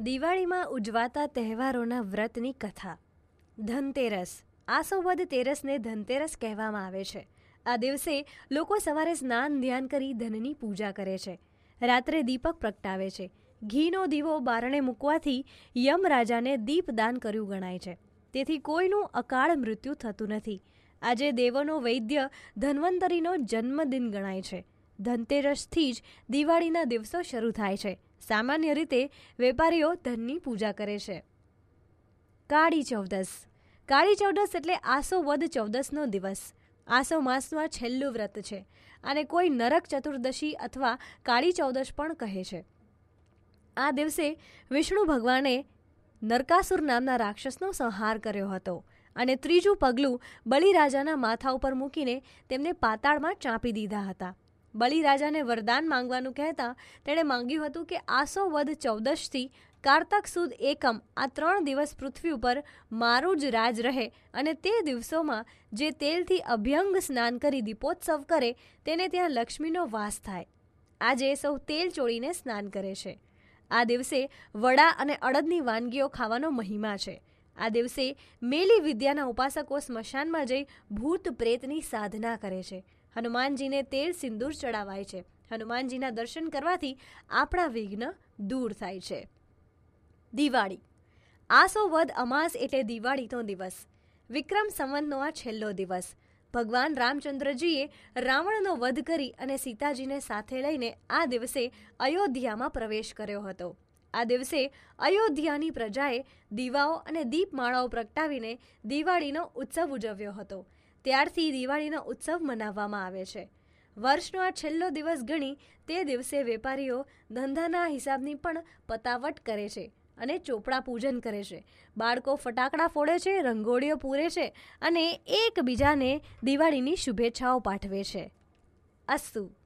દિવાળીમાં ઉજવાતા તહેવારોના વ્રતની કથા. ધનતેરસ. આ વદ તેરસને ધનતેરસ કહેવામાં આવે છે. આ દિવસે લોકો સવારે સ્નાન ધ્યાન કરી ધનની પૂજા કરે છે. રાત્રે દીપક પ્રગટાવે છે. ઘીનો દીવો બારણે મૂકવાથી યમ રાજાને દીપદાન કર્યું ગણાય છે. તેથી કોઈનું અકાળ મૃત્યુ થતું નથી. આજે દેવોનો વૈદ્ય ધન્વંતરીનો જન્મદિન ગણાય છે. ધનતેરસથી જ દિવાળીના દિવસો શરૂ થાય છે. સામાન્ય રીતે વેપારીઓ ધનની પૂજા કરે છે. કાળી ચૌદસ. કાળી ચૌદસ એટલે આસો વદ ચૌદસનો દિવસ. આસો માસમાં છેલ્લું વ્રત છે અને કોઈ નરક ચતુર્દશી અથવા કાળી ચૌદશ પણ કહે છે. આ દિવસે વિષ્ણુ ભગવાને નરકાસુર નામના રાક્ષસનો સંહાર કર્યો હતો અને ત્રીજું પગલું બલિરાજાના માથા ઉપર મૂકીને તેમને પાતાળમાં ચાંપી દીધા હતા. બલિરાજાને વરદાન માંગવાનું કહેતા તેણે માંગ્યું હતું કે આસો વધ ચૌદશથી કારતક સુદ એકમ, આ ત્રણ દિવસ પૃથ્વી ઉપર મારું જ રાજ રહે અને તે દિવસોમાં જે તેલથી અભ્યંગ સ્નાન કરી દીપોત્સવ કરે, તેને ત્યાં લક્ષ્મીનો વાસ થાય. આજે સૌ તેલ ચોળીને સ્નાન કરે છે. આ દિવસે વડા અને અડદની વાનગીઓ ખાવાનો મહિમા છે. આ દિવસે મેલી વિદ્યાના ઉપાસકો સ્મશાનમાં જઈ ભૂત પ્રેતની સાધના કરે છે. હનુમાનજીને તેર સિંદૂર ચડાવાય છે. હનુમાનજીના દર્શન કરવાથી આપણા વિઘ્ન દૂર થાય છે. દિવાળી. આસો વદ અમાસ એટલે દિવાળીનો દિવસ. વિક્રમ સંવંતનો આ છેલ્લો દિવસ. ભગવાન રામચંદ્રજીએ રાવણનો વધ કરી અને સીતાજીને સાથે લઈને આ દિવસે અયોધ્યામાં પ્રવેશ કર્યો હતો. આ દિવસે અયોધ્યાની પ્રજાએ દીવાઓ અને દીપમાળાઓ પ્રગટાવીને દિવાળીનો ઉત્સવ ઉજવ્યો હતો. ત્યારથી દિવાળીનો ઉત્સવ મનાવવામાં આવે છે. વર્ષનો આ છેલ્લો દિવસ ગણી તે દિવસે વેપારીઓ ધંધાના હિસાબની પણ પતાવટ કરે છે અને ચોપડા પૂજન કરે છે. બાળકો ફટાકડા ફોડે છે, રંગોળીઓ પૂરે છે અને એકબીજાને દિવાળીની શુભેચ્છાઓ પાઠવે છે. અસ્તુ.